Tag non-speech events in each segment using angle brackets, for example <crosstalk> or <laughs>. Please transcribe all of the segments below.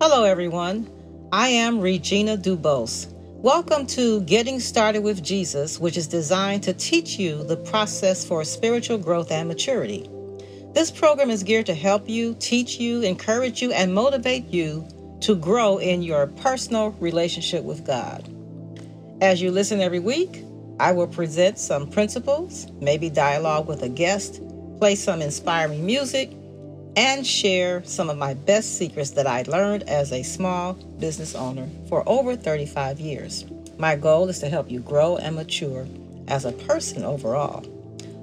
Hello, everyone. I am Regina Dubose. Welcome to Getting Started with Jesus, which is designed to teach you the process for spiritual growth and maturity. This program is geared to help you, teach you, encourage you, and motivate you to grow in your personal relationship with God. As you listen every week, I will present some principles, maybe dialogue with a guest, play some inspiring music, and share some of my best secrets that I learned as a small business owner for over 35 years. My goal is to help you grow and mature as a person overall.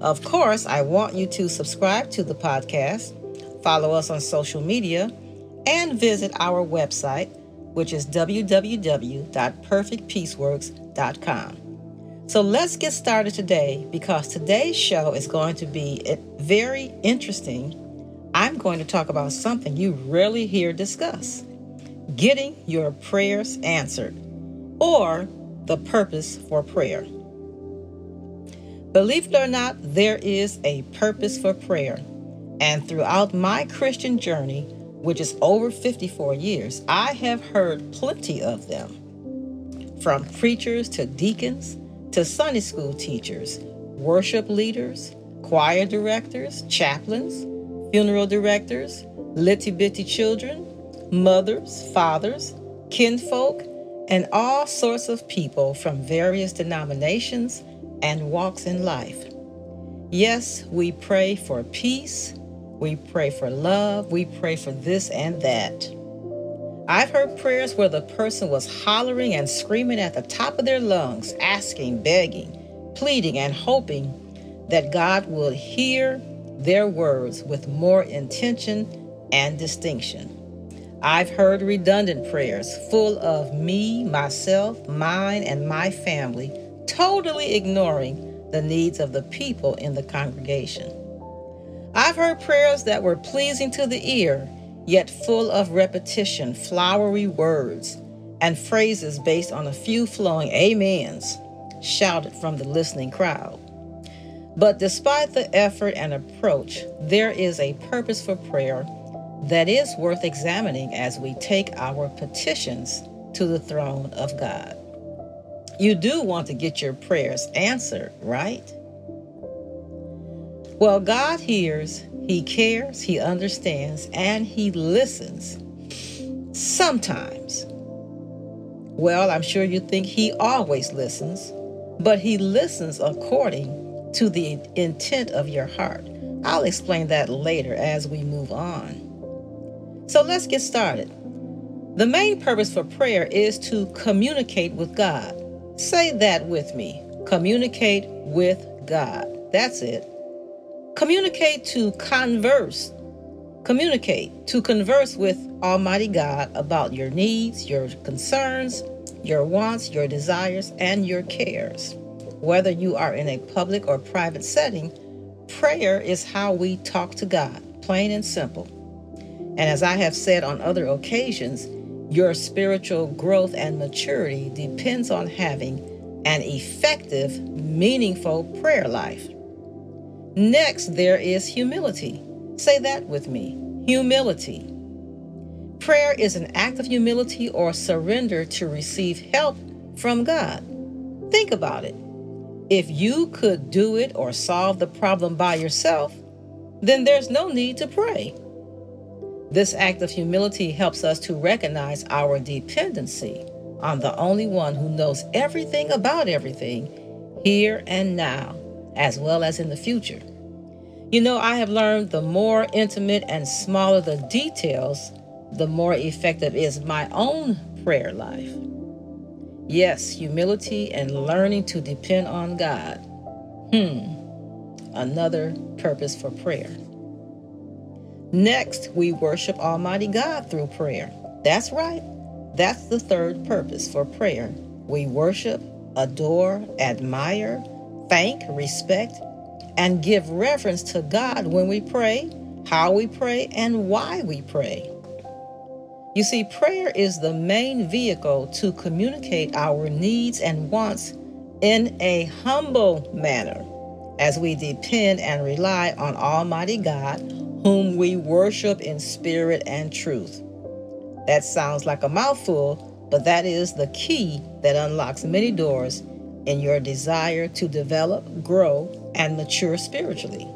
Of course, I want you to subscribe to the podcast, follow us on social media, and visit our website, which is www.perfectpeaceworks.com. So let's get started today because today's show is going to be very interesting. I'm going to talk about something you rarely hear discussed getting your prayers answered, or the purpose for prayer. Believe it or not, there is a purpose for prayer. And throughout my Christian journey, which is over 54 years, I have heard plenty of them. From preachers to deacons to Sunday school teachers, worship leaders, choir directors, chaplains, funeral directors, litty bitty children, mothers, fathers, kinfolk, and all sorts of people from various denominations and walks in life. Yes, we pray for peace, we pray for love, we pray for this and that. I've heard prayers where the person was hollering and screaming at the top of their lungs, asking, begging, pleading, and hoping that God will hear their words with more intention and distinction. I've heard redundant prayers full of me, myself, mine, and my family, totally ignoring the needs of the people in the congregation. I've heard prayers that were pleasing to the ear, yet full of repetition, flowery words, and phrases based on a few flowing amens shouted from the listening crowd. But despite the effort and approach, there is a purpose for prayer that is worth examining as we take our petitions to the throne of God. You do want to get your prayers answered, right? Well, God hears, He cares, He understands, and He listens. Sometimes. Well, I'm sure you think He always listens, but He listens according to the intent of your heart. I'll explain that later as we move on. So let's get started. The main purpose for prayer is to communicate with God. Say that with me communicate with God. That's it. Communicate to converse. Communicate to converse with Almighty God about your needs, your concerns, your wants, your desires, and your cares. Whether you are in a public or private setting, prayer is how we talk to God, plain and simple. And as I have said on other occasions, your spiritual growth and maturity depends on having an effective, meaningful prayer life. Next, there is humility. Say that with me humility. Prayer is an act of humility or surrender to receive help from God. Think about it. If you could do it or solve the problem by yourself, then there's no need to pray. This act of humility helps us to recognize our dependency on the only one who knows everything about everything here and now, as well as in the future. You know, I have learned the more intimate and smaller the details, the more effective is my own prayer life. Yes, humility and learning to depend on God. Hmm, another purpose for prayer. Next, we worship Almighty God through prayer. That's right. That's the third purpose for prayer. We worship, adore, admire, thank, respect, and give reverence to God when we pray, how we pray, and why we pray. You see, prayer is the main vehicle to communicate our needs and wants in a humble manner as we depend and rely on Almighty God, whom we worship in spirit and truth. That sounds like a mouthful, but that is the key that unlocks many doors in your desire to develop, grow, and mature spiritually.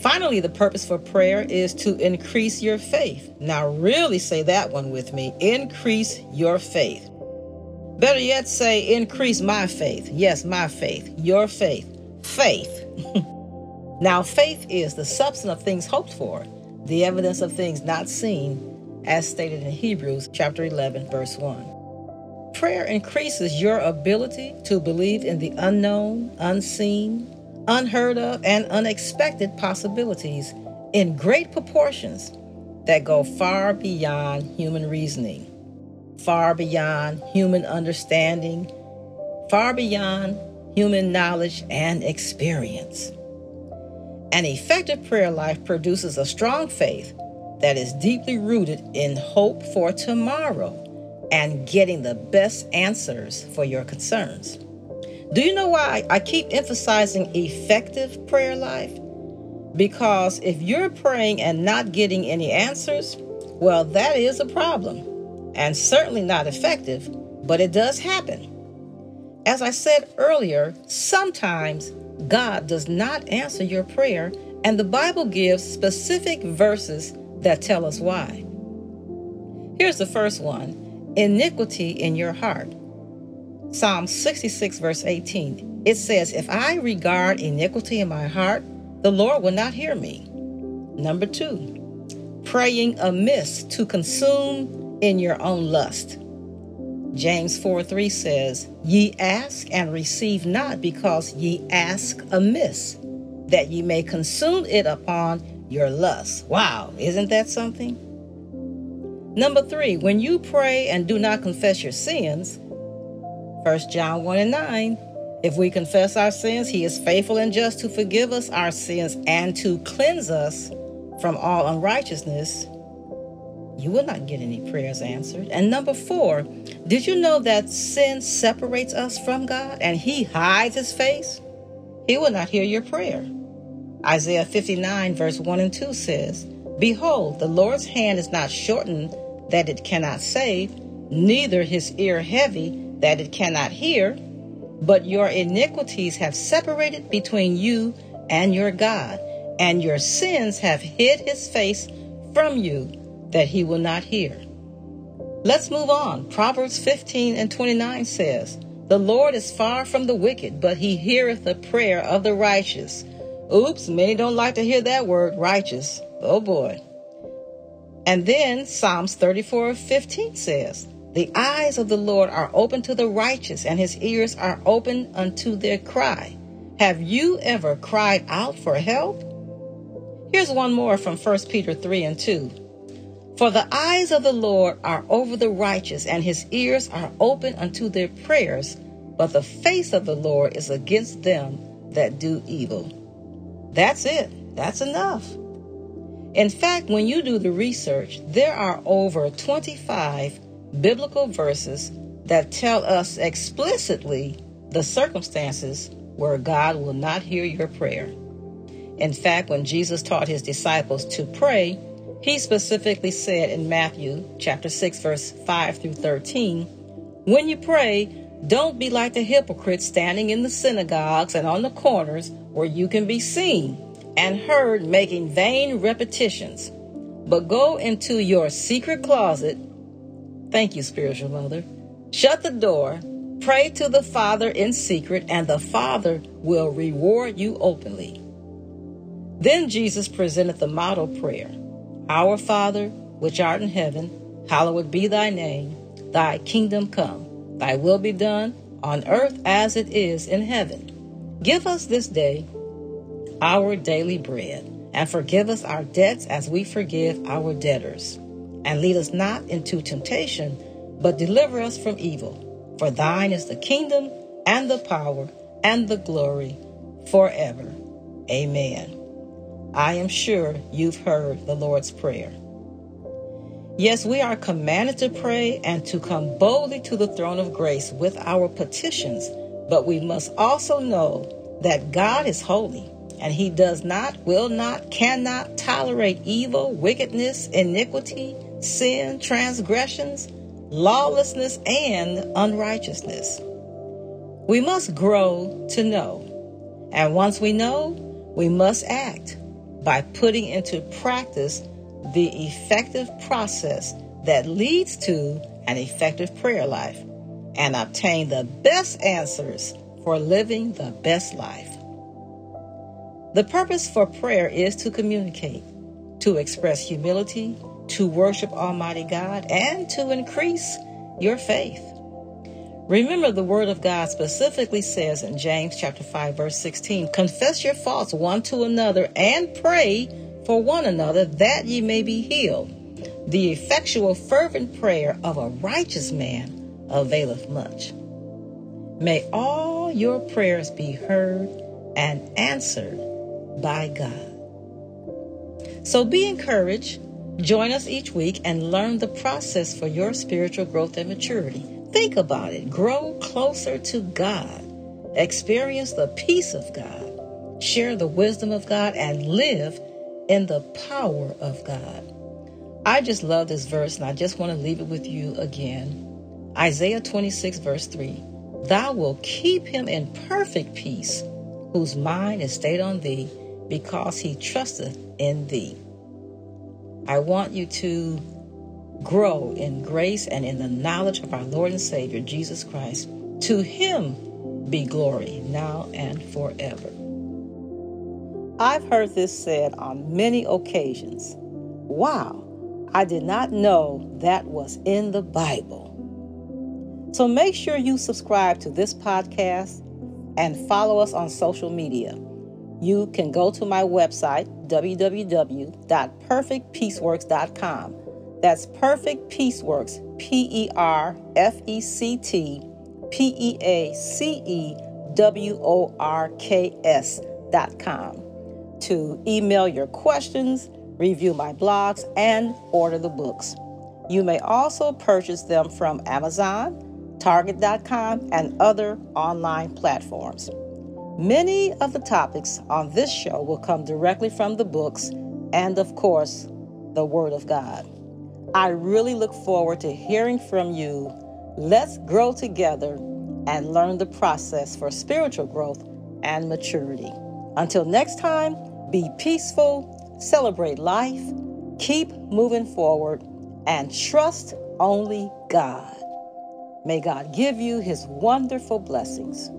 Finally, the purpose for prayer is to increase your faith. Now, really say that one with me increase your faith. Better yet, say increase my faith. Yes, my faith, your faith. Faith. <laughs> now, faith is the substance of things hoped for, the evidence of things not seen, as stated in Hebrews chapter 11, verse 1. Prayer increases your ability to believe in the unknown, unseen, unheard of, and unexpected possibilities in great proportions that go far beyond human reasoning, far beyond human understanding, far beyond human knowledge and experience. An effective prayer life produces a strong faith that is deeply rooted in hope for tomorrow and getting the best answers for your concerns. Do you know why I keep emphasizing effective prayer life? Because if you're praying and not getting any answers, well, that is a problem and certainly not effective, but it does happen. As I said earlier, sometimes God does not answer your prayer, and the Bible gives specific verses that tell us why. Here's the first one iniquity in your heart. Psalm 66, verse 18. It says, If I regard iniquity in my heart, the Lord will not hear me. Number two, praying amiss to consume in your own lust. James 4 3 says, Ye ask and receive not because ye ask amiss, that ye may consume it upon your lust. Wow, isn't that something? Number three, when you pray and do not confess your sins, 1 John 1 and 9. If we confess our sins, he is faithful and just to forgive us our sins and to cleanse us from all unrighteousness. You will not get any prayers answered. And number four, did you know that sin separates us from God and he hides his face? He will not hear your prayer. Isaiah 59, verse 1 and 2 says, Behold, the Lord's hand is not shortened that it cannot save, neither his ear heavy that it cannot hear, but your iniquities have separated between you and your God, and your sins have hid his face from you that he will not hear. Let's move on. Proverbs 15 and 29 says, The Lord is far from the wicked, but he heareth the prayer of the righteous. Oops, many don't like to hear that word, righteous. Oh boy. And then Psalms 34 15 says, the eyes of the Lord are open to the righteous, and his ears are open unto their cry. Have you ever cried out for help? Here's one more from 1 Peter 3 and 2. For the eyes of the Lord are over the righteous, and his ears are open unto their prayers, but the face of the Lord is against them that do evil. That's it. That's enough. In fact, when you do the research, there are over 25 biblical verses that tell us explicitly the circumstances where God will not hear your prayer. In fact, when Jesus taught his disciples to pray, he specifically said in Matthew chapter 6 verse 5 through 13, when you pray, don't be like the hypocrites standing in the synagogues and on the corners where you can be seen and heard making vain repetitions. But go into your secret closet Thank you, spiritual mother. Shut the door, pray to the Father in secret, and the Father will reward you openly. Then Jesus presented the model prayer Our Father, which art in heaven, hallowed be thy name. Thy kingdom come, thy will be done on earth as it is in heaven. Give us this day our daily bread, and forgive us our debts as we forgive our debtors and lead us not into temptation, but deliver us from evil. For thine is the kingdom and the power and the glory forever. Amen. I am sure you've heard the Lord's Prayer. Yes, we are commanded to pray and to come boldly to the throne of grace with our petitions, but we must also know that God is holy and he does not, will not, cannot tolerate evil, wickedness, iniquity, sin, transgressions, lawlessness, and unrighteousness. We must grow to know. And once we know, we must act by putting into practice the effective process that leads to an effective prayer life and obtain the best answers for living the best life. The purpose for prayer is to communicate, to express humility, to worship Almighty God, and to increase your faith. Remember, the Word of God specifically says in James chapter 5, verse 16, Confess your faults one to another and pray for one another that ye may be healed. The effectual, fervent prayer of a righteous man availeth much. May all your prayers be heard and answered by God. So be encouraged. Join us each week and learn the process for your spiritual growth and maturity. Think about it. Grow closer to God. Experience the peace of God. Share the wisdom of God and live in the power of God. I just love this verse and I just want to leave it with you again. Isaiah 26, verse 3 Thou wilt keep him in perfect peace, whose mind is stayed on thee, because he trusteth in thee. I want you to grow in grace and in the knowledge of our Lord and Savior, Jesus Christ. To him be glory now and forever. I've heard this said on many occasions. Wow, I did not know that was in the Bible. So make sure you subscribe to this podcast and follow us on social media. You can go to my website, www.perfectpeaceworks.com. That's Perfect Peaceworks, P E R F E C T P E A C E W O R K S dot com to email your questions, review my blogs, and order the books. You may also purchase them from Amazon, Target.com, and other online platforms. Many of the topics on this show will come directly from the books and, of course, the Word of God. I really look forward to hearing from you. Let's grow together and learn the process for spiritual growth and maturity. Until next time, be peaceful, celebrate life, keep moving forward, and trust only God. May God give you his wonderful blessings.